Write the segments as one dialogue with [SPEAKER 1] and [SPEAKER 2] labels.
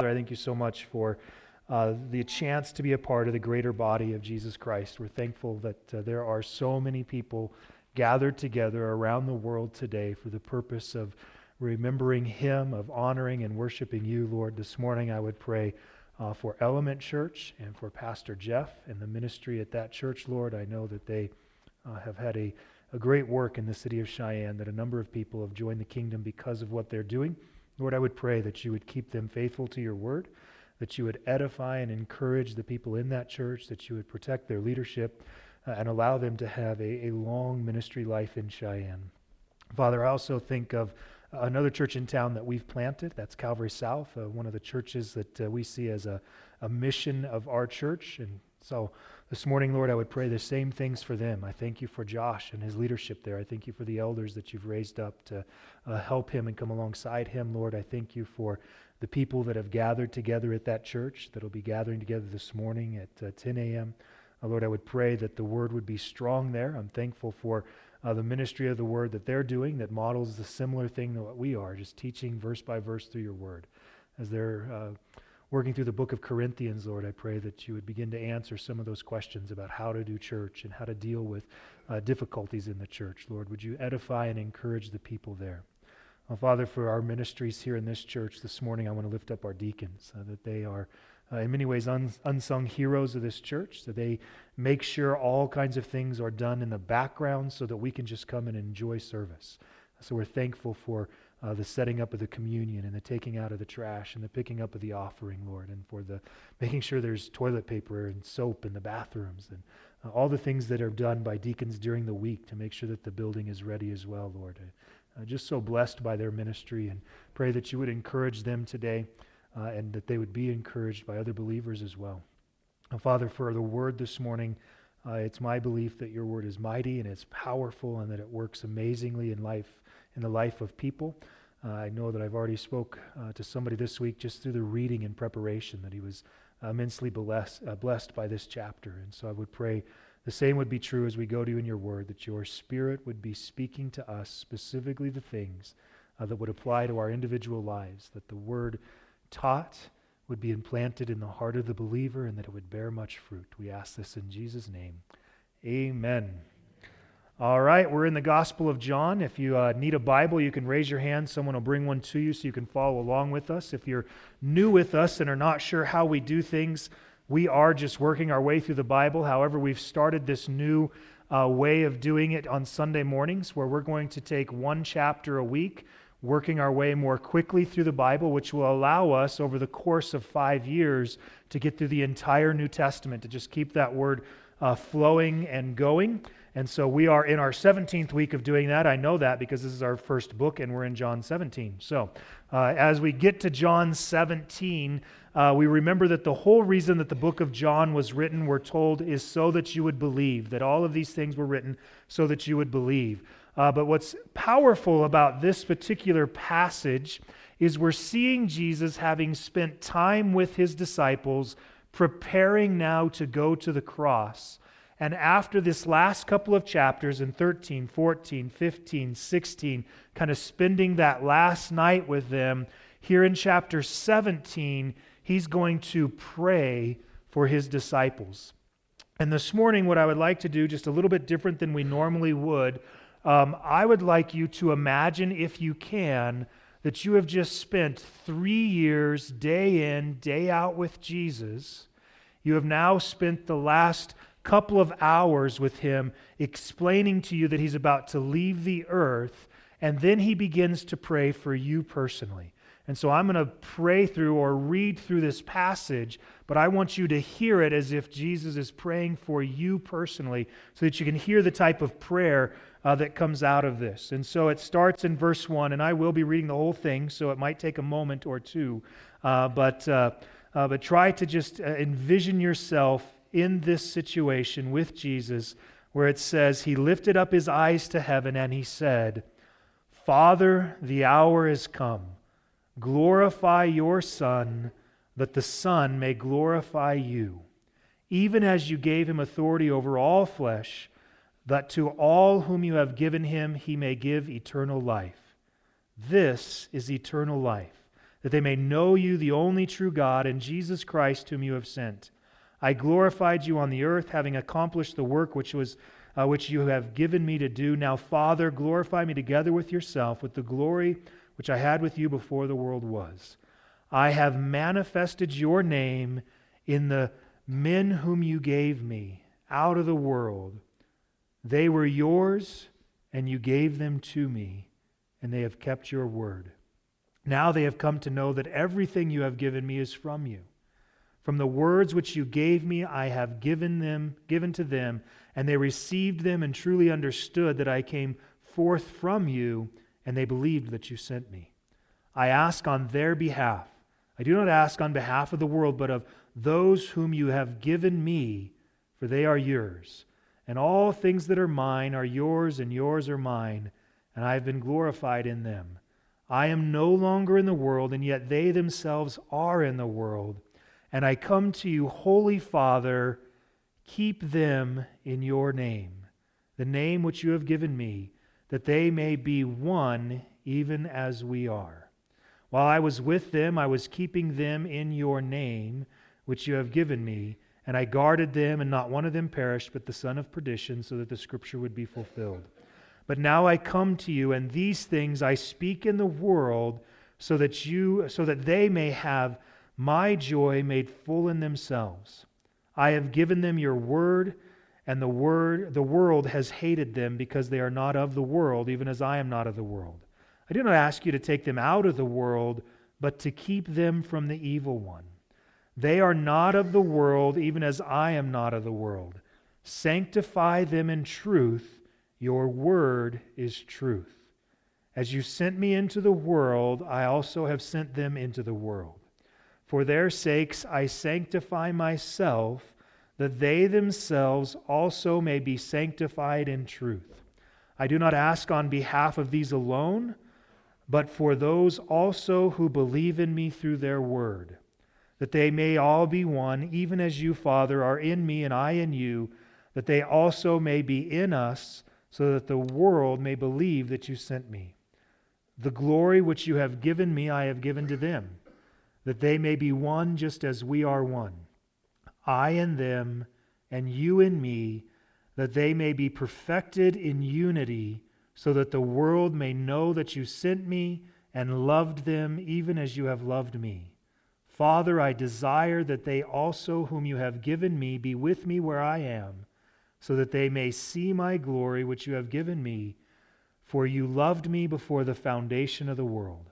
[SPEAKER 1] Father, I thank you so much for uh, the chance to be a part of the greater body of Jesus Christ. We're thankful that uh, there are so many people gathered together around the world today for the purpose of remembering Him, of honoring and worshiping you, Lord. This morning I would pray uh, for Element Church and for Pastor Jeff and the ministry at that church, Lord. I know that they uh, have had a, a great work in the city of Cheyenne, that a number of people have joined the kingdom because of what they're doing. Lord, I would pray that you would keep them faithful to your word, that you would edify and encourage the people in that church, that you would protect their leadership uh, and allow them to have a, a long ministry life in Cheyenne. Father, I also think of another church in town that we've planted. That's Calvary South, uh, one of the churches that uh, we see as a, a mission of our church. And so this morning, Lord, I would pray the same things for them. I thank you for Josh and his leadership there. I thank you for the elders that you've raised up to uh, help him and come alongside him. Lord, I thank you for the people that have gathered together at that church that will be gathering together this morning at uh, 10 a.m. Uh, Lord, I would pray that the word would be strong there. I'm thankful for uh, the ministry of the word that they're doing that models the similar thing that we are, just teaching verse by verse through your word. As they're uh, working through the book of Corinthians, Lord, I pray that you would begin to answer some of those questions about how to do church and how to deal with uh, difficulties in the church. Lord, would you edify and encourage the people there? Well, Father, for our ministries here in this church this morning, I want to lift up our deacons, uh, that they are uh, in many ways un- unsung heroes of this church, that they make sure all kinds of things are done in the background so that we can just come and enjoy service. So we're thankful for uh, the setting up of the communion and the taking out of the trash and the picking up of the offering, Lord, and for the making sure there's toilet paper and soap in the bathrooms and uh, all the things that are done by deacons during the week to make sure that the building is ready as well, Lord. Uh, just so blessed by their ministry and pray that you would encourage them today uh, and that they would be encouraged by other believers as well. Father, for the word this morning, uh, it's my belief that your word is mighty and it's powerful and that it works amazingly in life in the life of people. Uh, I know that I've already spoke uh, to somebody this week just through the reading and preparation that he was immensely blessed, uh, blessed by this chapter. And so I would pray the same would be true as we go to you in your word, that your spirit would be speaking to us specifically the things uh, that would apply to our individual lives, that the word taught would be implanted in the heart of the believer and that it would bear much fruit. We ask this in Jesus' name. Amen. All right, we're in the Gospel of John. If you uh, need a Bible, you can raise your hand. Someone will bring one to you so you can follow along with us. If you're new with us and are not sure how we do things, we are just working our way through the Bible. However, we've started this new uh, way of doing it on Sunday mornings where we're going to take one chapter a week, working our way more quickly through the Bible, which will allow us over the course of five years to get through the entire New Testament, to just keep that word uh, flowing and going. And so we are in our 17th week of doing that. I know that because this is our first book and we're in John 17. So uh, as we get to John 17, uh, we remember that the whole reason that the book of John was written, we're told, is so that you would believe, that all of these things were written so that you would believe. Uh, but what's powerful about this particular passage is we're seeing Jesus having spent time with his disciples, preparing now to go to the cross. And after this last couple of chapters in 13, 14, 15, 16, kind of spending that last night with them, here in chapter 17, he's going to pray for his disciples. And this morning, what I would like to do, just a little bit different than we normally would, um, I would like you to imagine, if you can, that you have just spent three years, day in, day out with Jesus. You have now spent the last couple of hours with him explaining to you that he's about to leave the earth, and then he begins to pray for you personally. And so I'm going to pray through or read through this passage, but I want you to hear it as if Jesus is praying for you personally so that you can hear the type of prayer uh, that comes out of this. And so it starts in verse 1, and I will be reading the whole thing, so it might take a moment or two, uh, but, uh, uh but try to just uh, envision yourself in this situation with Jesus where it says, He lifted up his eyes to heaven and he said, Father, the hour is come. Glorify your Son, that the Son may glorify you, even as you gave him authority over all flesh, that to all whom you have given him he may give eternal life. This is eternal life that they may know you, the only true God, and Jesus Christ, whom you have sent. I glorified you on the earth, having accomplished the work which was uh, which you have given me to do. Now, Father, glorify me together with yourself, with the glory which I had with you before the world was. I have manifested your name in the men whom you gave me out of the world. They were yours, and you gave them to me, and they have kept your word. Now they have come to know that everything you have given me is from you. From the words which you gave me, I have given them, given to them, and they received them and truly understood that I came forth from you, and they believed that you sent me. I ask on their behalf. I do not ask on behalf of the world, but of those whom you have given me, for they are yours. And all things that are mine are yours, and yours are mine, and I have been glorified in them. I am no longer in the world, and yet they themselves are in the world. And I come to you, Holy Father, keep them in your name, the name which you have given me, that they may be one even as we are. While I was with them, I was keeping them in your name, which you have given me, and I guarded them, and not one of them perished, but the son of perdition, so that the scripture would be fulfilled. But now I come to you, and these things I speak in the world, so that you so that they may have my joy made full in themselves. I have given them your word, and the word the world has hated them because they are not of the world, even as I am not of the world. I do not ask you to take them out of the world, but to keep them from the evil one. They are not of the world, even as I am not of the world. Sanctify them in truth. Your word is truth. As you sent me into the world, I also have sent them into the world. For their sakes I sanctify myself, that they themselves also may be sanctified in truth. I do not ask on behalf of these alone, but for those also who believe in me through their word, that they may all be one, even as you, Father, are in me and I in you, that they also may be in us so that the world may believe that you sent me. The glory which you have given me, I have given to them, that they may be one just as we are one. I and them, and you and me, that they may be perfected in unity, so that the world may know that you sent me and loved them even as you have loved me. Father, I desire that they also, whom you have given me, be with me where I am so that they may see my glory which you have given me. For you loved me before the foundation of the world.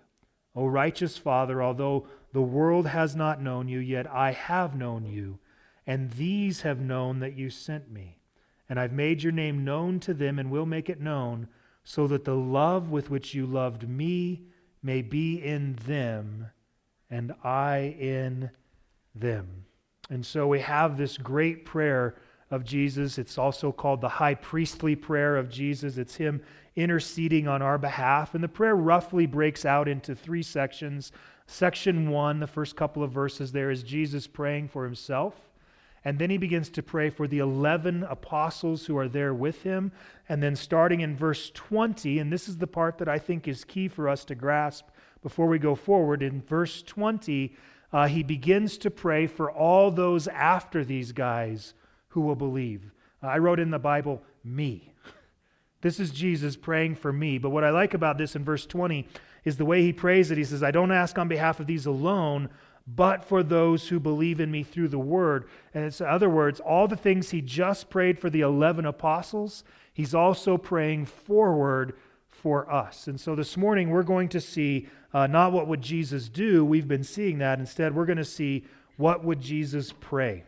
[SPEAKER 1] O righteous Father, although the world has not known you, yet I have known you, and these have known that you sent me. And I've made your name known to them and will make it known, so that the love with which you loved me may be in them, and I in them. And so we have this great prayer of Jesus. It's also called the high priestly prayer of Jesus. It's him interceding on our behalf. And the prayer roughly breaks out into three sections. Section one, the first couple of verses there, is Jesus praying for himself. And then he begins to pray for the 11 apostles who are there with him. And then starting in verse 20, and this is the part that I think is key for us to grasp before we go forward, in verse 20, uh, he begins to pray for all those after these guys who will believe. I wrote in the Bible, me. This is Jesus praying for me. But what I like about this in verse 20 is the way he prays it. He says, I don't ask on behalf of these alone, but for those who believe in me through the word. And in other words, all the things he just prayed for the 11 apostles, he's also praying forward for us. And so this morning we're going to see uh, not what would Jesus do, we've been seeing that. Instead, we're going to see what would Jesus pray.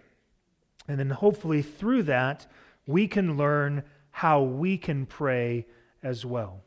[SPEAKER 1] And then hopefully through that, we can learn how we can pray as well.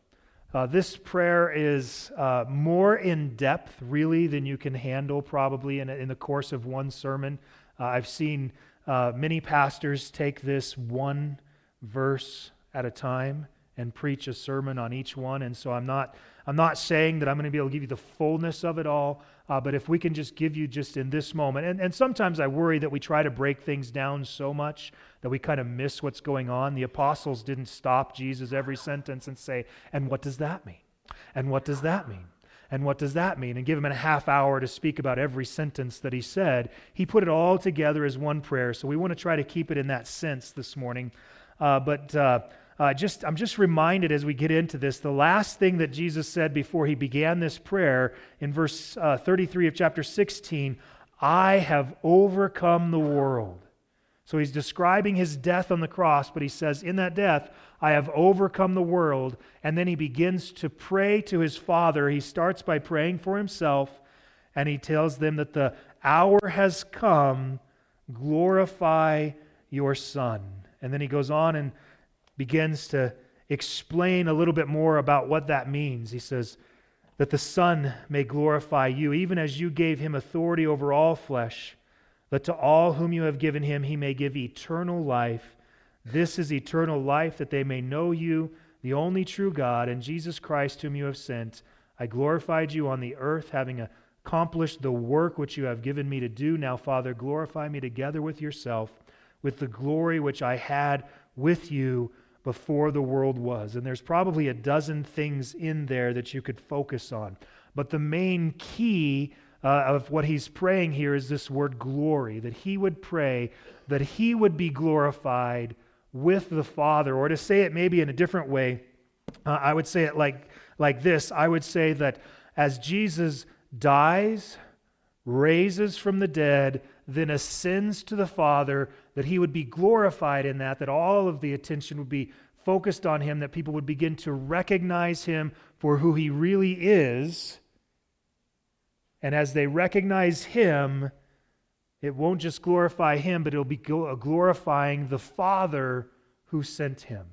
[SPEAKER 1] Uh, this prayer is uh, more in depth, really, than you can handle probably in, in the course of one sermon. Uh, I've seen uh, many pastors take this one verse at a time and preach a sermon on each one. And so I'm not, I'm not saying that I'm going to be able to give you the fullness of it all, uh, but if we can just give you just in this moment, and, and sometimes I worry that we try to break things down so much that we kind of miss what's going on. The apostles didn't stop Jesus every sentence and say, and what does that mean? And what does that mean? And what does that mean? And give him a half hour to speak about every sentence that he said. He put it all together as one prayer. So we want to try to keep it in that sense this morning. Uh, but uh, just I'm just reminded as we get into this, the last thing that Jesus said before he began this prayer in verse uh, 33 of chapter 16, I have overcome the world. So he's describing his death on the cross, but he says, In that death, I have overcome the world. And then he begins to pray to his Father. He starts by praying for himself, and he tells them that the hour has come. Glorify your Son. And then he goes on and begins to explain a little bit more about what that means. He says, That the Son may glorify you, even as you gave him authority over all flesh, that to all whom you have given him he may give eternal life. This is eternal life, that they may know you, the only true God, and Jesus Christ, whom you have sent. I glorified you on the earth, having accomplished the work which you have given me to do. Now, Father, glorify me together with yourself, with the glory which I had with you before the world was. And there's probably a dozen things in there that you could focus on. But the main key uh, of what he's praying here is this word glory, that he would pray that he would be glorified with the Father. Or to say it maybe in a different way, uh, I would say it like, like this I would say that as Jesus dies, raises from the dead, then ascends to the Father, that he would be glorified in that, that all of the attention would be focused on him, that people would begin to recognize him for who he really is. And as they recognize him, it won't just glorify him, but it'll be uh, glorifying the Father who sent him.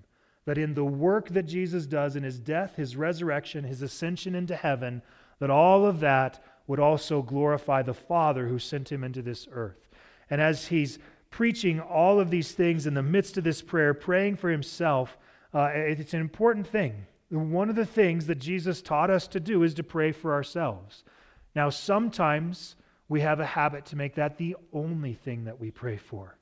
[SPEAKER 1] That in the work that Jesus does in his death, his resurrection, his ascension into heaven, that all of that would also glorify the Father who sent him into this earth. And as he's preaching all of these things in the midst of this prayer, praying for himself, uh, it's an important thing. One of the things that Jesus taught us to do is to pray for ourselves. Now, sometimes we have a habit to make that the only thing that we pray for.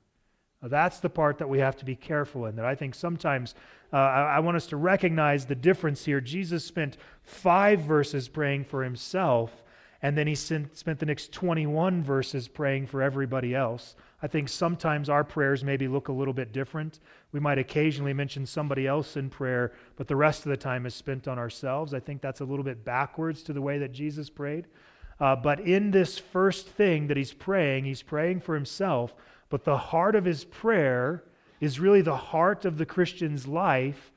[SPEAKER 1] Now, that's the part that we have to be careful in. That I think sometimes uh, I, I want us to recognize the difference here. Jesus spent five verses praying for himself, and then he spent the next 21 verses praying for everybody else. I think sometimes our prayers maybe look a little bit different. We might occasionally mention somebody else in prayer, but the rest of the time is spent on ourselves. I think that's a little bit backwards to the way that Jesus prayed. Uh, but in this first thing that he's praying, he's praying for himself, but the heart of his prayer is really the heart of the Christian's life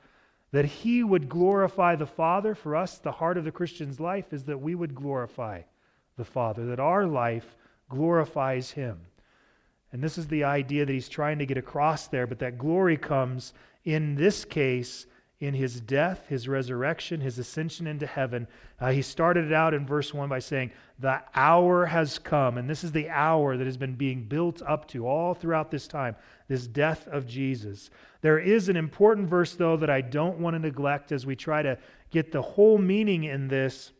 [SPEAKER 1] that he would glorify the Father. For us, the heart of the Christian's life is that we would glorify the Father, that our life glorifies him. And this is the idea that he's trying to get across there, but that glory comes in this case in his death, his resurrection, his ascension into heaven. Uh, he started it out in verse 1 by saying, The hour has come. And this is the hour that has been being built up to all throughout this time, this death of Jesus. There is an important verse, though, that I don't want to neglect as we try to get the whole meaning in this.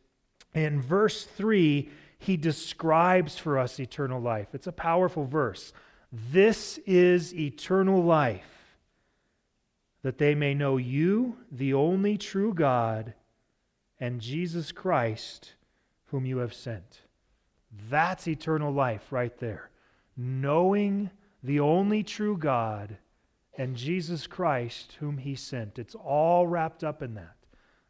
[SPEAKER 1] In verse 3, he describes for us eternal life. It's a powerful verse. This is eternal life, that they may know you, the only true God, and Jesus Christ, whom you have sent. That's eternal life right there. Knowing the only true God and Jesus Christ, whom he sent. It's all wrapped up in that.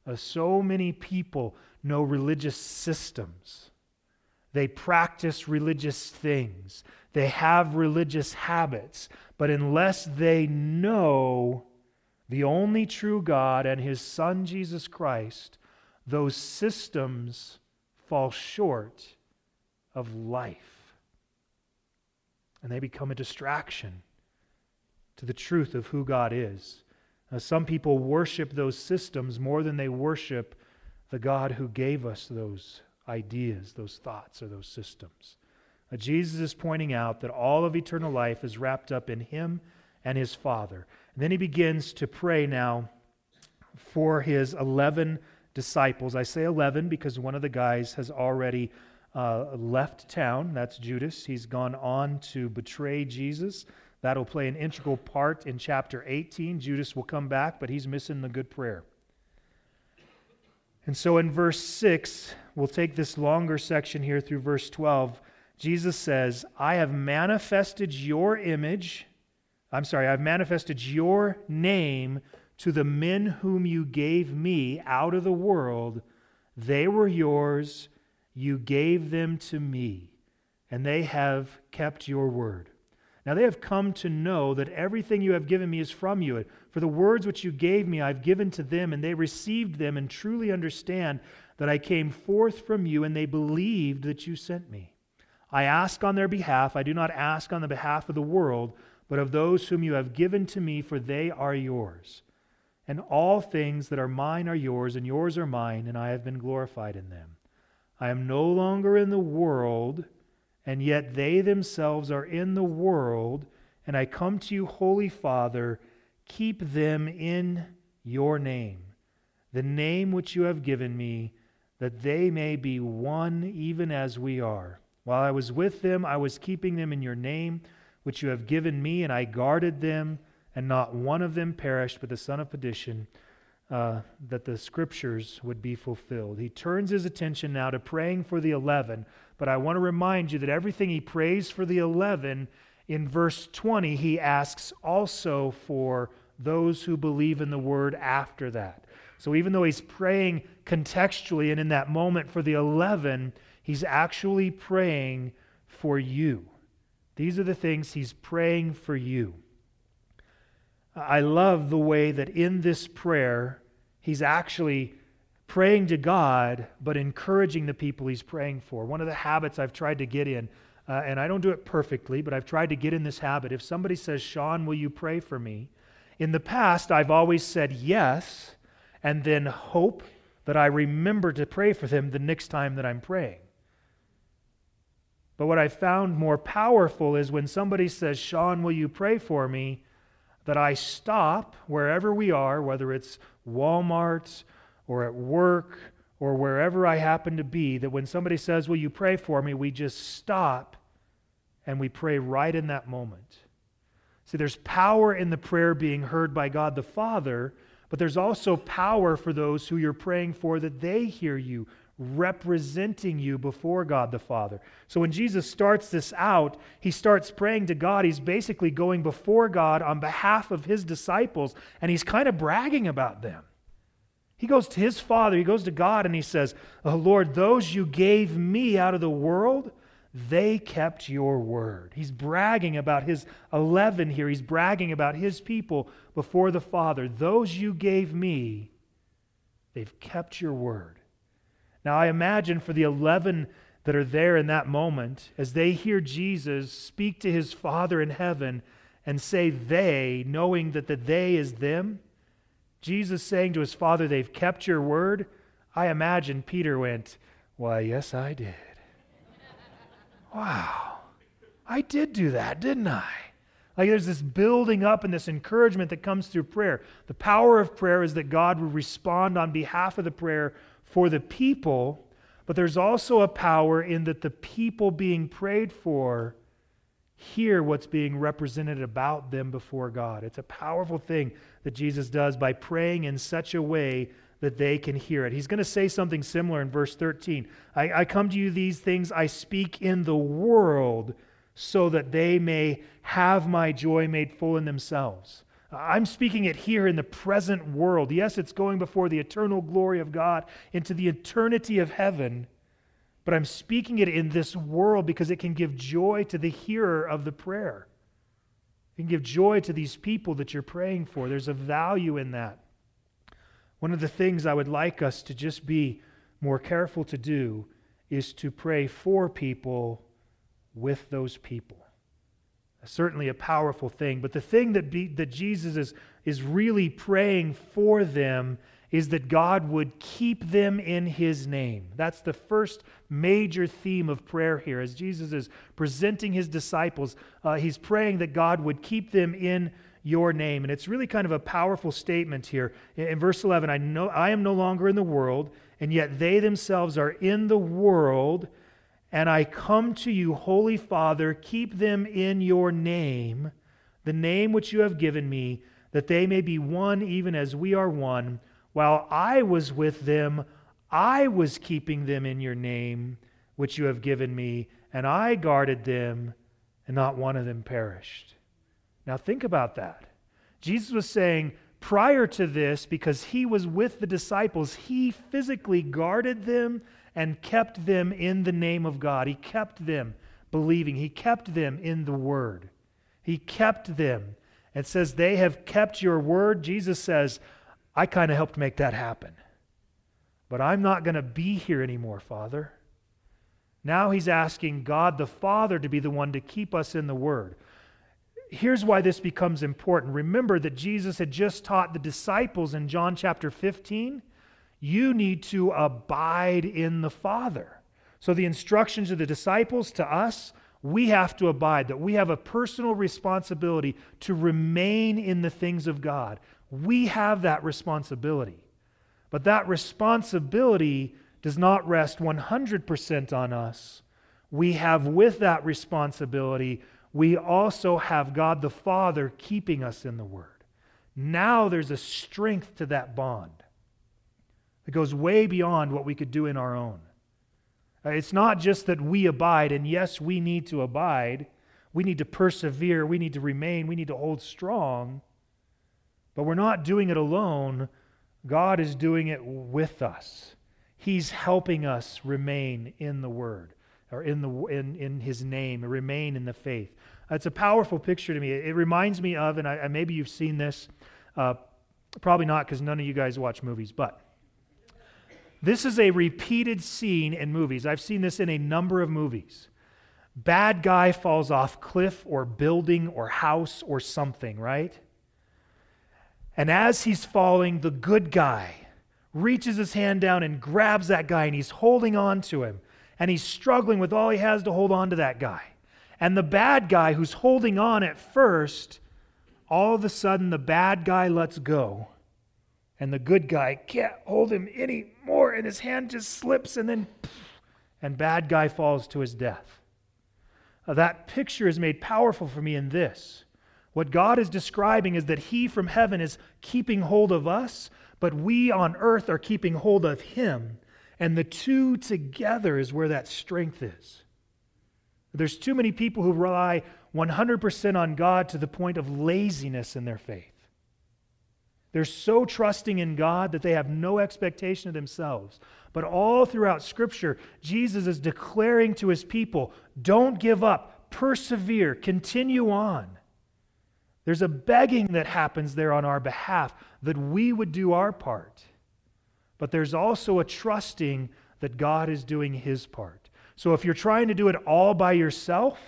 [SPEAKER 1] Uh, so many people know religious systems they practice religious things. They have religious habits. But unless they know the only true God and his Son, Jesus Christ, those systems fall short of life. And they become a distraction to the truth of who God is. Now, some people worship those systems more than they worship the God who gave us those ideas, those thoughts, or those systems. Uh, Jesus is pointing out that all of eternal life is wrapped up in Him and His Father. And then he begins to pray now for his 11 disciples. I say 11 because one of the guys has already uh, left town. That's Judas. He's gone on to betray Jesus. That'll play an integral part in chapter 18. Judas will come back, but he's missing the good prayer. And so in verse 6, we'll take this longer section here through verse 12. Jesus says, I have manifested your image, I'm sorry, I've manifested your name to the men whom you gave me out of the world. They were yours, you gave them to me, and they have kept your word. Now they have come to know that everything you have given me is from you. For the words which you gave me I've given to them, and they received them and truly understand that I came forth from you, and they believed that you sent me. I ask on their behalf. I do not ask on the behalf of the world, but of those whom you have given to me, for they are yours. And all things that are mine are yours, and yours are mine, and I have been glorified in them. I am no longer in the world and yet they themselves are in the world, and I come to you, Holy Father, keep them in your name, the name which you have given me, that they may be one even as we are. While I was with them, I was keeping them in your name, which you have given me, and I guarded them, and not one of them perished, but the son of perdition. Uh, that the scriptures would be fulfilled. He turns his attention now to praying for the eleven, but I want to remind you that everything he prays for the 11, in verse 20, he asks also for those who believe in the word after that. So even though he's praying contextually and in that moment for the 11, he's actually praying for you. These are the things he's praying for you. I love the way that in this prayer, he's actually praying to God, but encouraging the people he's praying for. One of the habits I've tried to get in, uh, and I don't do it perfectly, but I've tried to get in this habit. If somebody says, Sean, will you pray for me? In the past, I've always said yes, and then hope that I remember to pray for them the next time that I'm praying. But what I found more powerful is when somebody says, Sean, will you pray for me? That I stop wherever we are, whether it's Walmart or at work or wherever I happen to be, that when somebody says, Will you pray for me? we just stop and we pray right in that moment. See, there's power in the prayer being heard by God the Father, but there's also power for those who you're praying for that they hear you representing you before God the Father. So when Jesus starts this out, he starts praying to God. He's basically going before God on behalf of his disciples, and he's kind of bragging about them. He goes to his Father, he goes to God, and he says, oh, Lord, those you gave me out of the world, they kept your word. He's bragging about his 11 here. He's bragging about his people before the Father. Those you gave me, they've kept your word. Now, I imagine for the 11 that are there in that moment, as they hear Jesus speak to his Father in heaven and say they, knowing that the they is them, Jesus saying to his father, They've kept your word, I imagine Peter went, Why, yes, I did. wow. I did do that, didn't I? Like there's this building up and this encouragement that comes through prayer. The power of prayer is that God will respond on behalf of the prayer for the people, but there's also a power in that the people being prayed for hear what's being represented about them before God. It's a powerful thing that Jesus does by praying in such a way that they can hear it. He's going to say something similar in verse 13. I, I come to you these things I speak in the world so that they may have my joy made full in themselves. I'm speaking it here in the present world. Yes, it's going before the eternal glory of God into the eternity of heaven. But I'm speaking it in this world because it can give joy to the hearer of the prayer. It can give joy to these people that you're praying for. There's a value in that. One of the things I would like us to just be more careful to do is to pray for people with those people. Certainly a powerful thing. But the thing that, be, that Jesus is, is really praying for them is that God would keep them in his name. That's the first major theme of prayer here. As Jesus is presenting his disciples, uh, he's praying that God would keep them in your name. And it's really kind of a powerful statement here. In, in verse 11, I, know, I am no longer in the world, and yet they themselves are in the world. And I come to you, Holy Father, keep them in your name, the name which you have given me, that they may be one even as we are one while I was with them, I was keeping them in your name, which you have given me, and I guarded them, and not one of them perished. Now think about that. Jesus was saying, prior to this, because he was with the disciples, he physically guarded them and kept them in the name of God. He kept them believing, he kept them in the word. He kept them. It says, They have kept your word. Jesus says, I kind of helped make that happen. But I'm not going to be here anymore, Father. Now he's asking God the Father to be the one to keep us in the Word. Here's why this becomes important. Remember that Jesus had just taught the disciples in John chapter 15 you need to abide in the Father. So the instructions of the disciples to us, we have to abide, that we have a personal responsibility to remain in the things of God. We have that responsibility. But that responsibility does not rest 100% on us. We have, with that responsibility, we also have God the Father keeping us in the Word. Now there's a strength to that bond. It goes way beyond what we could do in our own. Uh, it's not just that we abide, and yes, we need to abide. We need to persevere. We need to remain. We need to hold strong. But we're not doing it alone. God is doing it with us. He's helping us remain in the Word or in, the, in, in His name, remain in the faith. It's a powerful picture to me. It reminds me of, and I, maybe you've seen this, uh, probably not because none of you guys watch movies, but this is a repeated scene in movies. I've seen this in a number of movies. Bad guy falls off cliff or building or house or something, right? And as he's falling, the good guy reaches his hand down and grabs that guy and he's holding on to him. And he's struggling with all he has to hold on to that guy. And the bad guy who's holding on at first, all of a sudden the bad guy lets go and the good guy can't hold him anymore, and his hand just slips, and then, and bad guy falls to his death. Uh, that picture is made powerful for me in this. What God is describing is that He from heaven is keeping hold of us, but we on earth are keeping hold of Him. And the two together is where that strength is. There's too many people who rely 100% on God to the point of laziness in their faith. They're so trusting in God that they have no expectation of themselves. But all throughout Scripture, Jesus is declaring to his people don't give up, persevere, continue on. There's a begging that happens there on our behalf that we would do our part. But there's also a trusting that God is doing his part. So if you're trying to do it all by yourself,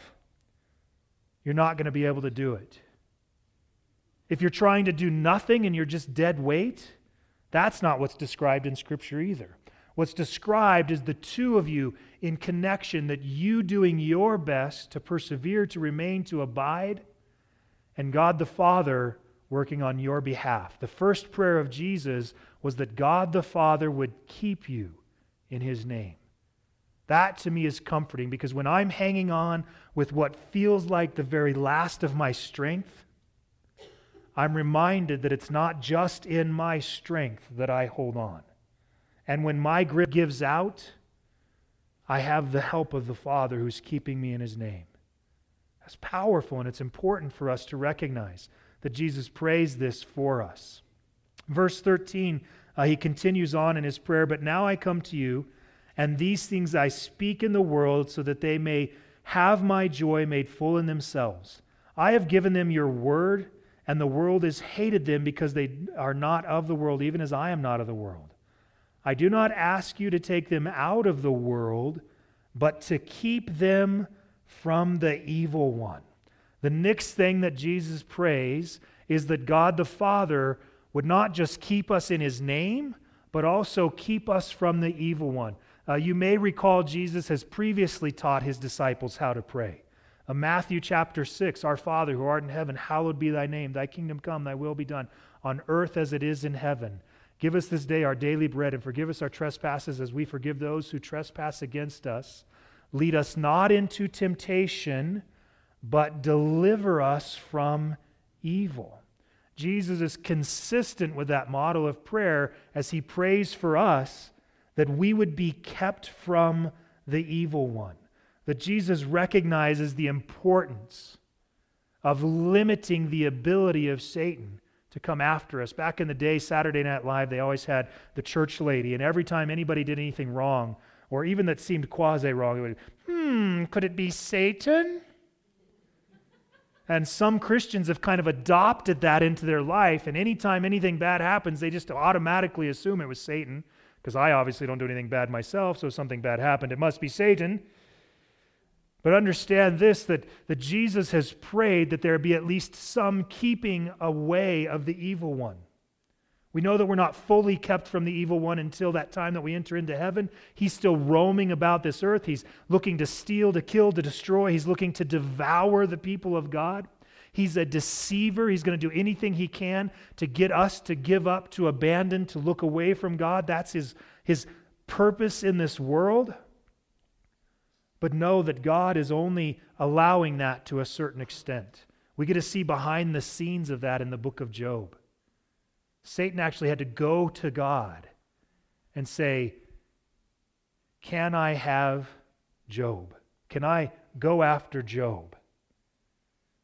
[SPEAKER 1] you're not going to be able to do it. If you're trying to do nothing and you're just dead weight, that's not what's described in Scripture either. What's described is the two of you in connection, that you doing your best to persevere, to remain, to abide, and God the Father working on your behalf. The first prayer of Jesus was that God the Father would keep you in his name. That to me is comforting because when I'm hanging on with what feels like the very last of my strength, I'm reminded that it's not just in my strength that I hold on. And when my grip gives out, I have the help of the Father who's keeping me in his name. That's powerful, and it's important for us to recognize that Jesus prays this for us. Verse 13, uh, he continues on in his prayer, But now I come to you, and these things I speak in the world, so that they may have my joy made full in themselves. I have given them your word and the world has hated them because they are not of the world, even as I am not of the world. I do not ask you to take them out of the world, but to keep them from the evil one. The next thing that Jesus prays is that God the Father would not just keep us in his name, but also keep us from the evil one. Uh, you may recall Jesus has previously taught his disciples how to pray. Uh, Matthew chapter 6 Our Father who art in heaven, hallowed be thy name. Thy kingdom come, thy will be done, on earth as it is in heaven. Give us this day our daily bread, and forgive us our trespasses as we forgive those who trespass against us. Lead us not into temptation, but deliver us from evil. Jesus is consistent with that model of prayer as he prays for us that we would be kept from the evil one. That Jesus recognizes the importance of limiting the ability of Satan to come after us. Back in the day, Saturday Night Live, they always had the church lady, and every time anybody did anything wrong, or even that seemed quasi wrong, it would, hmm, could it be Satan? And some Christians have kind of adopted that into their life, and anytime anything bad happens, they just automatically assume it was Satan because I obviously don't do anything bad myself, so if something bad happened. It must be Satan. But understand this that, that Jesus has prayed that there be at least some keeping away of the evil one. We know that we're not fully kept from the evil one until that time that we enter into heaven. He's still roaming about this earth. He's looking to steal, to kill, to destroy. He's looking to devour the people of God. He's a deceiver. He's going to do anything he can to get us to give up, to abandon, to look away from God. That's his, his purpose in this world. But know that God is only allowing that to a certain extent. We get to see behind the scenes of that in the book of Job. Satan actually had to go to God and say, Can I have Job? Can I go after Job?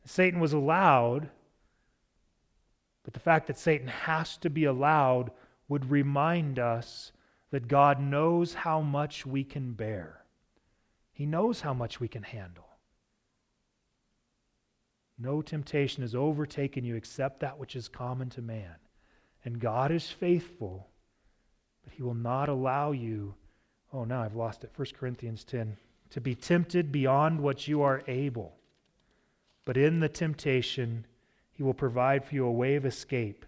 [SPEAKER 1] Satan was allowed, but the fact that Satan has to be allowed would remind us that God knows how much we can bear. He knows how much we can handle. No temptation has overtaken you except that which is common to man. And God is faithful, but He will not allow you, oh, now I've lost it, 1 Corinthians 10, to be tempted beyond what you are able. But in the temptation, he will provide for you a way of escape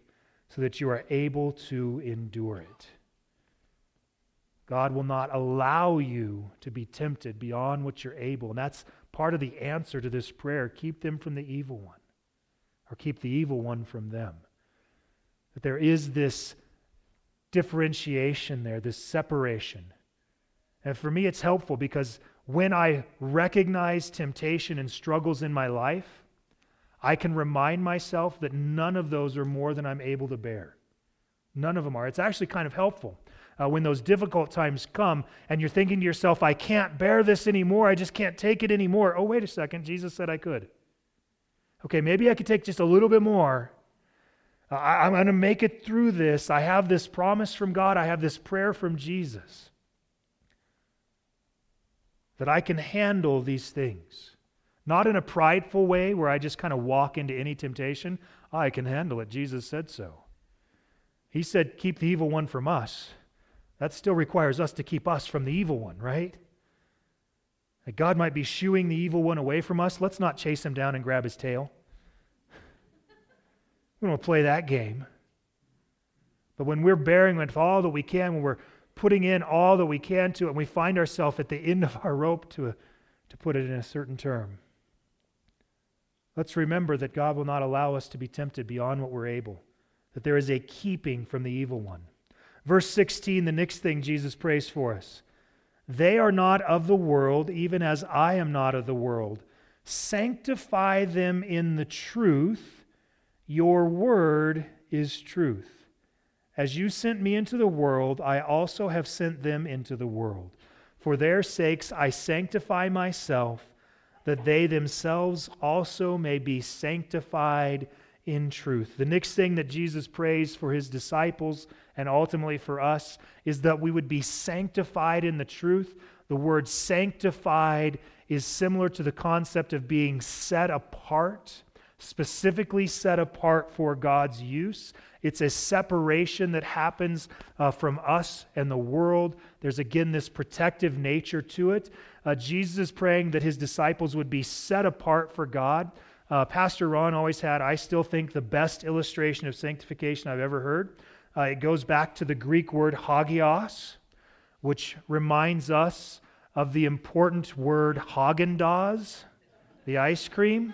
[SPEAKER 1] so that you are able to endure it. God will not allow you to be tempted beyond what you're able. And that's part of the answer to this prayer. Keep them from the evil one, or keep the evil one from them. That there is this differentiation there, this separation. And for me, it's helpful because when I recognize temptation and struggles in my life, I can remind myself that none of those are more than I'm able to bear. None of them are. It's actually kind of helpful uh, when those difficult times come and you're thinking to yourself, I can't bear this anymore. I just can't take it anymore. Oh, wait a second. Jesus said I could. Okay, maybe I could take just a little bit more. I, I'm going to make it through this. I have this promise from God, I have this prayer from Jesus that I can handle these things. Not in a prideful way where I just kind of walk into any temptation. I can handle it. Jesus said so. He said, Keep the evil one from us. That still requires us to keep us from the evil one, right? That God might be shooing the evil one away from us. Let's not chase him down and grab his tail. We don't play that game. But when we're bearing with all that we can, when we're putting in all that we can to it, and we find ourselves at the end of our rope, to, to put it in a certain term. Let's remember that God will not allow us to be tempted beyond what we're able, that there is a keeping from the evil one. Verse 16, the next thing Jesus prays for us They are not of the world, even as I am not of the world. Sanctify them in the truth. Your word is truth. As you sent me into the world, I also have sent them into the world. For their sakes I sanctify myself, that they themselves also may be sanctified in truth. The next thing that Jesus prays for his disciples and ultimately for us is that we would be sanctified in the truth. The word sanctified is similar to the concept of being set apart, specifically set apart for God's use. It's a separation that happens uh, from us and the world. There's again this protective nature to it. Uh, Jesus is praying that his disciples would be set apart for God. Uh, Pastor Ron always had, I still think, the best illustration of sanctification I've ever heard. Uh, it goes back to the Greek word hagios, which reminds us of the important word Haagen-Dazs, the ice cream.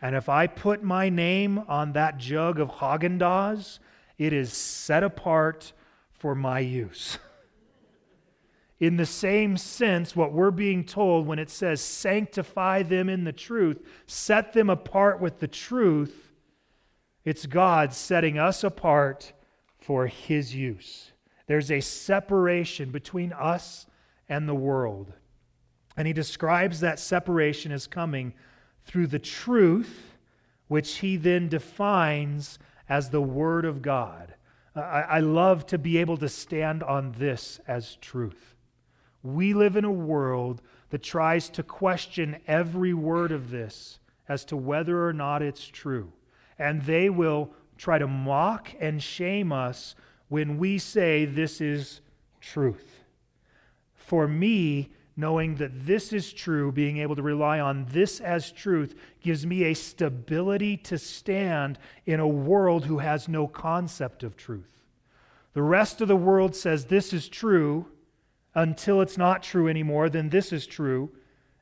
[SPEAKER 1] And if I put my name on that jug of Haagen Dazs, it is set apart for my use. In the same sense, what we're being told when it says, sanctify them in the truth, set them apart with the truth, it's God setting us apart for His use. There's a separation between us and the world. And he describes that separation as coming through the truth, which he then defines as the Word of God. I, I love to be able to stand on this as truth. We live in a world that tries to question every word of this as to whether or not it's true. And they will try to mock and shame us when we say this is truth. For me, knowing that this is true, being able to rely on this as truth, gives me a stability to stand in a world who has no concept of truth. The rest of the world says this is true until it's not true anymore, then this is true.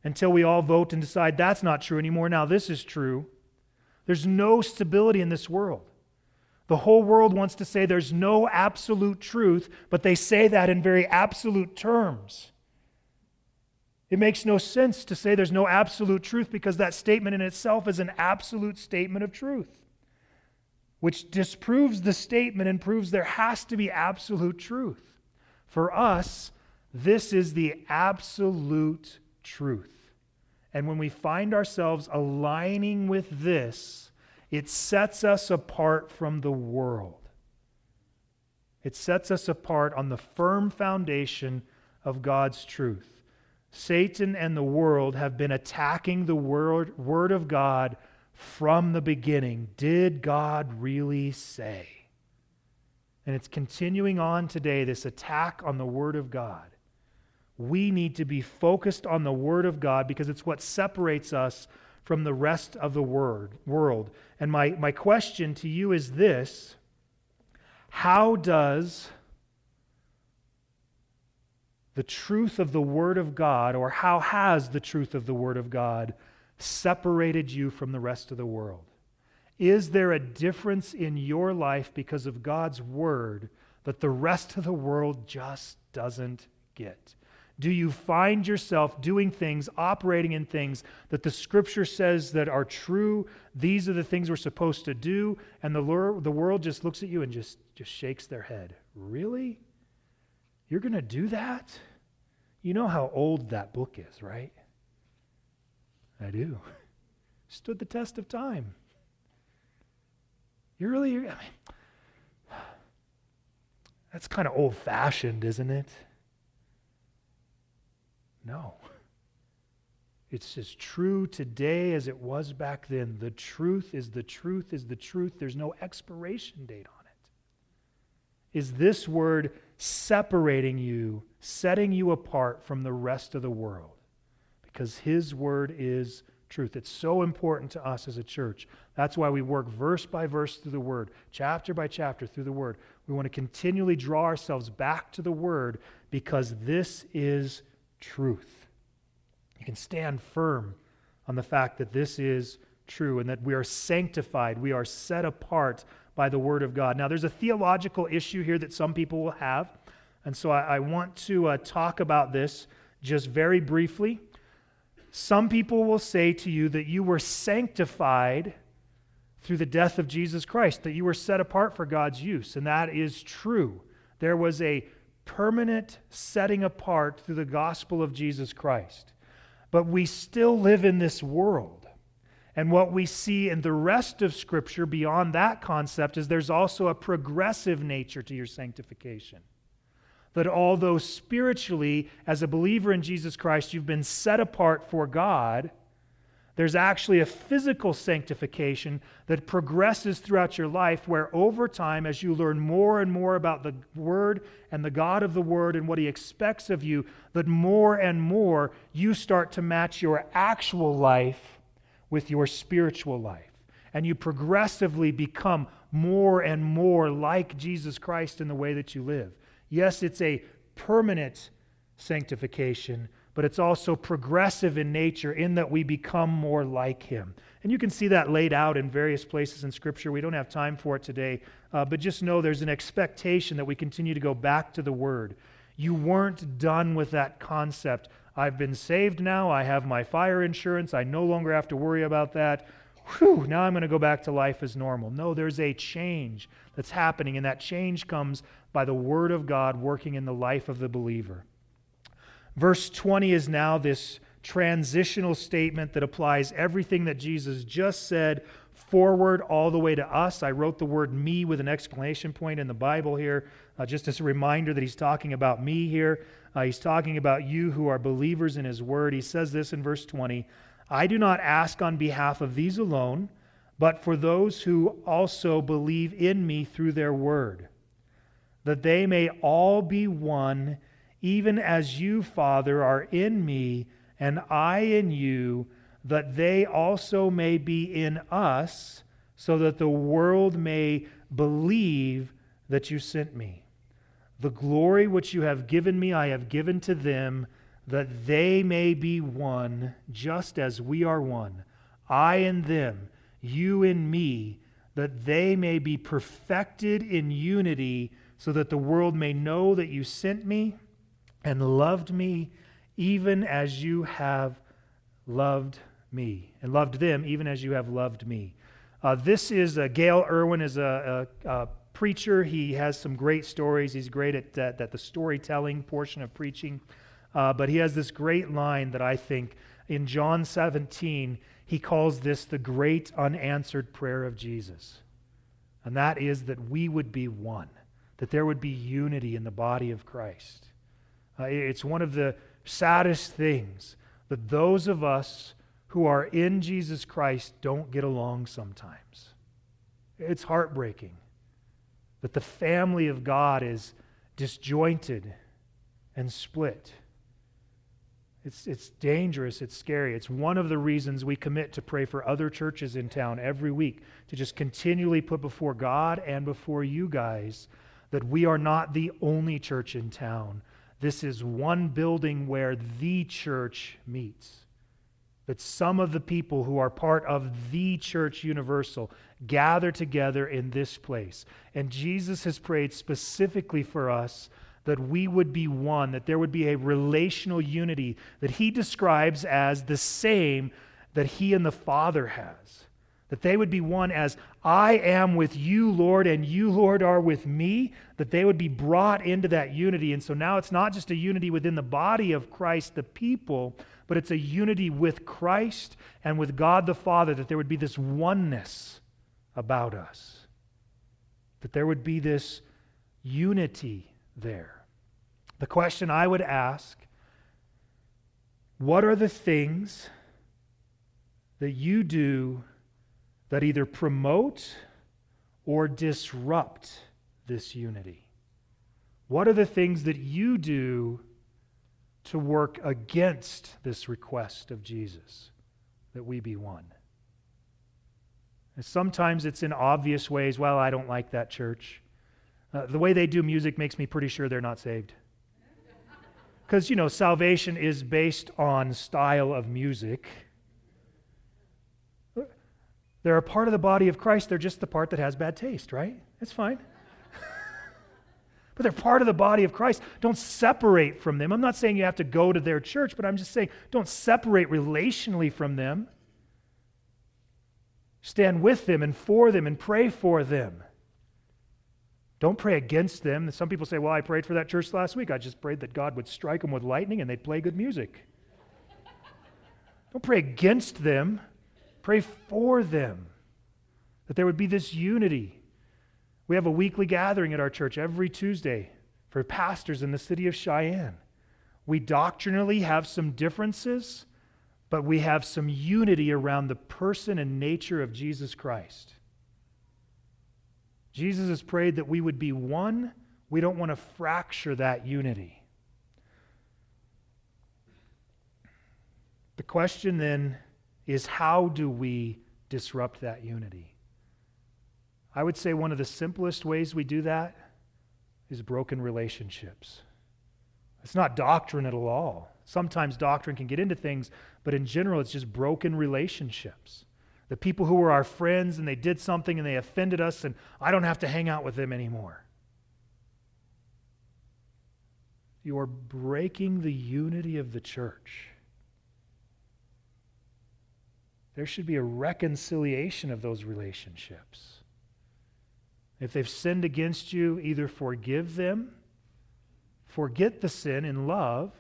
[SPEAKER 1] Until we all vote and decide that's not true anymore, now this is true. There's no stability in this world. The whole world wants to say there's no absolute truth, but they say that in very absolute terms. It makes no sense to say there's no absolute truth because that statement in itself is an absolute statement of truth, which disproves the statement and proves there has to be absolute truth. For us, this is the absolute truth. And when we find ourselves aligning with this, it sets us apart from the world. It sets us apart on the firm foundation of God's truth. Satan and the world have been attacking the word, word of God from the beginning. Did God really say? And it's continuing on today, this attack on the Word of God. We need to be focused on the Word of God because it's what separates us from the rest of the word, world. And my, my question to you is this How does the truth of the Word of God, or how has the truth of the Word of God separated you from the rest of the world? Is there a difference in your life because of God's Word that the rest of the world just doesn't get? Do you find yourself doing things, operating in things that the scripture says that are true? These are the things we're supposed to do. And the, the world just looks at you and just, just shakes their head. Really? You're going to do that? You know how old that book is, right? I do. Stood the test of time. You're really, I mean, that's kind of old fashioned, isn't it? No. It's as true today as it was back then. The truth is the truth is the truth. There's no expiration date on it. Is this word separating you, setting you apart from the rest of the world? Because His word is truth. It's so important to us as a church. That's why we work verse by verse through the Word, chapter by chapter through the Word. We want to continually draw ourselves back to the Word because this is truth. You can stand firm on the fact that this is true and that we are sanctified, we are set apart by the Word of God. Now, there's a theological issue here that some people will have, and so I, I want to uh, talk about this just very briefly. Some people will say to you that you were sanctified through the death of Jesus Christ, that you were set apart for God's use, and that is true. There was a permanent setting apart through the gospel of Jesus Christ. But we still live in this world. And what we see in the rest of Scripture beyond that concept is there's also a progressive nature to your sanctification. That although spiritually, as a believer in Jesus Christ, you've been set apart for God, there's actually a physical sanctification that progresses throughout your life, where over time, as you learn more and more about the Word and the God of the Word and what He expects of you, that more and more you start to match your actual life with your spiritual life. And you progressively become more and more like Jesus Christ in the way that you live. Yes, it's a permanent sanctification, but it's also progressive in nature in that we become more like him. And you can see that laid out in various places in Scripture. We don't have time for it today, uh, but just know there's an expectation that we continue to go back to the Word. You weren't done with that concept. I've been saved now. I have my fire insurance. I no longer have to worry about that. whew, now I'm going to go back to life as normal. No, there's a change that's happening, and that change comes by the Word of God working in the life of the believer. Verse 20 is now this transitional statement that applies everything that Jesus just said forward all the way to us. I wrote the word me with an exclamation point in the Bible here, uh, just as a reminder that he's talking about me here. Uh, he's talking about you who are believers in his word. He says this in verse 20 I do not ask on behalf of these alone, but for those who also believe in me through their word, that they may all be one, even as you, Father, are in me, and I in you, that they also may be in us, so that the world may believe that you sent me. The glory which you have given me, I have given to them that they may be one, just as we are one. I and them, you and me, that they may be perfected in unity, so that the world may know that you sent me and loved me, even as you have loved me, and loved them, even as you have loved me. Uh, this is uh, Gayle Erwin is a, a, a, preacher. He has some great stories. He's great at, at, at the storytelling portion of preaching. Uh, but he has this great line that I think in John 17, he calls this the great unanswered prayer of Jesus. And that is that we would be one, that there would be unity in the body of Christ. Uh, it's one of the saddest things that those of us who are in Jesus Christ don't get along sometimes. It's heartbreaking that the family of God is disjointed and split. It's, it's dangerous. It's scary. It's one of the reasons we commit to pray for other churches in town every week, to just continually put before God and before you guys that we are not the only church in town. This is one building where the church meets. That some of the people who are part of the church universal gather together in this place. And Jesus has prayed specifically for us that we would be one, that there would be a relational unity that he describes as the same that he and the Father has. That they would be one as I am with you, Lord, and you, Lord, are with me, that they would be brought into that unity. And so now it's not just a unity within the body of Christ, the people, but it's a unity with Christ and with God the Father, that there would be this oneness about us, that there would be this unity there. The question I would ask what are the things that you do that either promote or disrupt this unity? What are the things that you do to work against this request of Jesus that we be one? And sometimes it's in obvious ways. Well, I don't like that church. Uh, the way they do music makes me pretty sure they're not saved. Because, you know, salvation is based on style of music. They're a part of the body of Christ. They're just the part that has bad taste, right? That's fine. But they're part of the body of Christ. Don't separate from them. I'm not saying you have to go to their church, but I'm just saying don't separate relationally from them. Stand with them and for them and pray for them. Don't pray against them. Some people say, Well, I prayed for that church last week. I just prayed that God would strike them with lightning and they'd play good music. Don't pray against them, pray for them, that there would be this unity. We have a weekly gathering at our church every Tuesday for pastors in the city of Cheyenne. We doctrinally have some differences, but we have some unity around the person and nature of Jesus Christ. Jesus has prayed that we would be one. We don't want to fracture that unity. The question then is how do we disrupt that unity? I would say one of the simplest ways we do that is broken relationships. It's not doctrine at all. Sometimes doctrine can get into things, but in general, it's just broken relationships. The people who were our friends and they did something and they offended us, and I don't have to hang out with them anymore. You're breaking the unity of the church. there should be a reconciliation of those relationships. If they've sinned against you, either forgive them, forget the sin in love,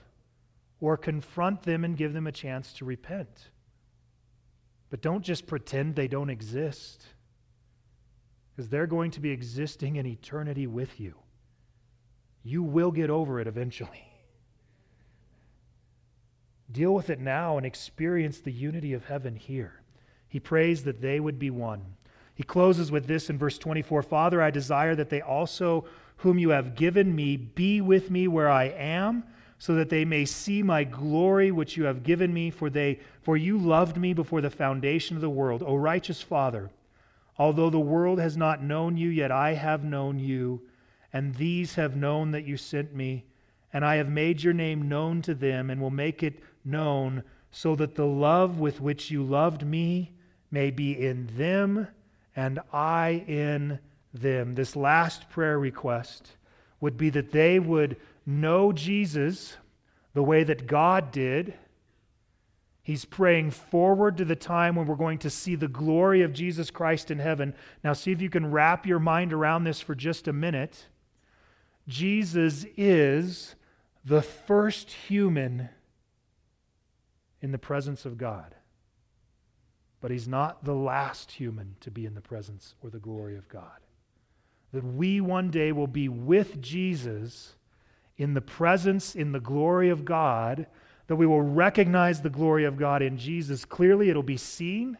[SPEAKER 1] or confront them and give them a chance to repent. But don't just pretend they don't exist, because they're going to be existing in eternity with you. You will get over it eventually. Deal with it now and experience the unity of heaven here. He prays that they would be one. He closes with this in verse 24 Father, I desire that they also, whom you have given me, be with me where I am, so that they may see my glory which you have given me, for, they, for you loved me before the foundation of the world. O righteous Father, although the world has not known you, yet I have known you, and these have known that you sent me. And I have made your name known to them, and will make it known, so that the love with which you loved me may be in them and I in them. This last prayer request would be that they would know Jesus the way that God did. He's praying forward to the time when we're going to see the glory of Jesus Christ in heaven. Now, see if you can wrap your mind around this for just a minute. Jesus is the first human in the presence of God. But he's not the last human to be in the presence or the glory of God. That we one day will be with Jesus in the presence, in the glory of God, that we will recognize the glory of God in Jesus clearly, it'll be seen,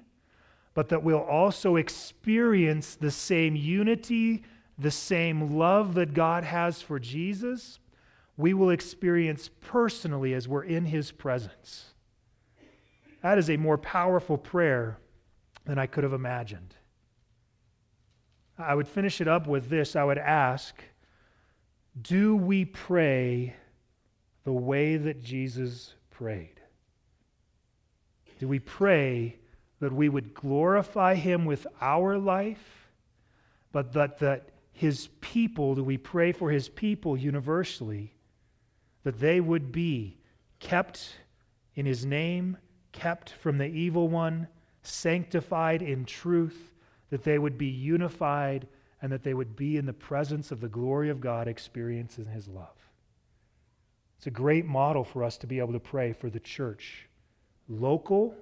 [SPEAKER 1] but that we'll also experience the same unity, the same love that God has for Jesus, we will experience personally as we're in his presence. That is a more powerful prayer than I could have imagined. I would finish it up with this I would ask, do we pray the way that Jesus prayed? Do we pray that we would glorify him with our life, but that, that his people, do we pray for his people universally, that they would be kept in his name kept from the evil one, sanctified in truth, that they would be unified, and that they would be in the presence of the glory of God, experiencing his love. It's a great model for us to be able to pray for the church, local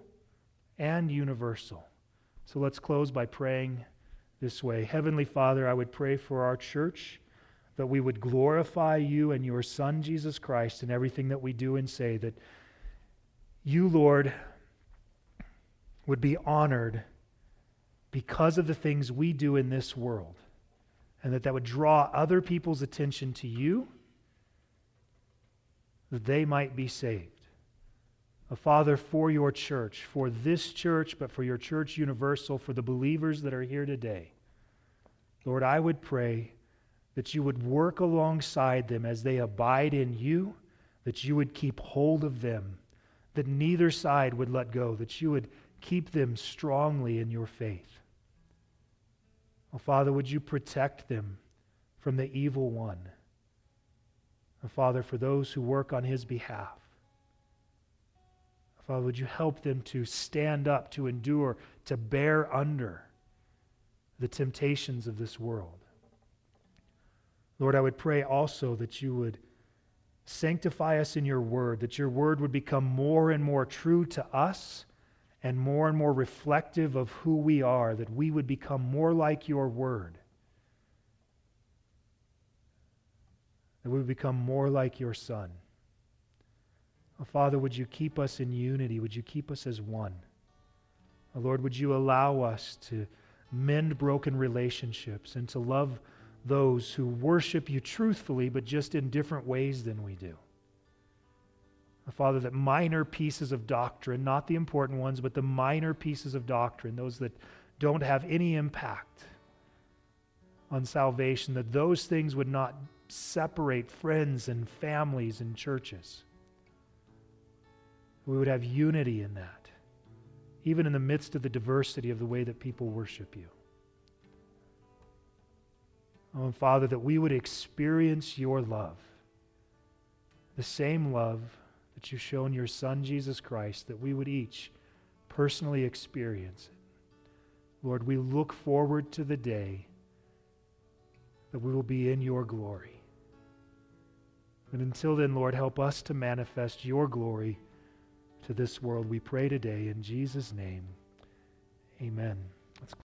[SPEAKER 1] and universal. So let's close by praying this way Heavenly Father, I would pray for our church that we would glorify you and your Son, Jesus Christ, in everything that we do and say, that you, Lord, would be honored because of the things we do in this world, and that that would draw other people's attention to you, that they might be saved. A Father, for your church, for this church, but for your church universal, for the believers that are here today, Lord, I would pray that you would work alongside them as they abide in you, that you would keep hold of them that neither side would let go, that you would keep them strongly in your faith. Oh, Father, would you protect them from the evil one? Oh, Father, for those who work on his behalf, Father, would you help them to stand up, to endure, to bear under the temptations of this world? Lord, I would pray also that you would Sanctify us in your word, that your word would become more and more true to us and more and more reflective of who we are, that we would become more like your word, that we would become more like your son. Oh, Father, would you keep us in unity? Would you keep us as one? Oh, Lord, would you allow us to mend broken relationships and to love those who worship you truthfully, but just in different ways than we do. Father, that minor pieces of doctrine, not the important ones, but the minor pieces of doctrine, those that don't have any impact on salvation, that those things would not separate friends and families and churches. We would have unity in that, even in the midst of the diversity of the way that people worship you. Oh, Father, that we would experience your love, the same love that you've shown your Son, Jesus Christ, that we would each personally experience it. Lord, we look forward to the day that we will be in your glory. And until then, Lord, help us to manifest your glory to this world. We pray today in Jesus' name. Amen.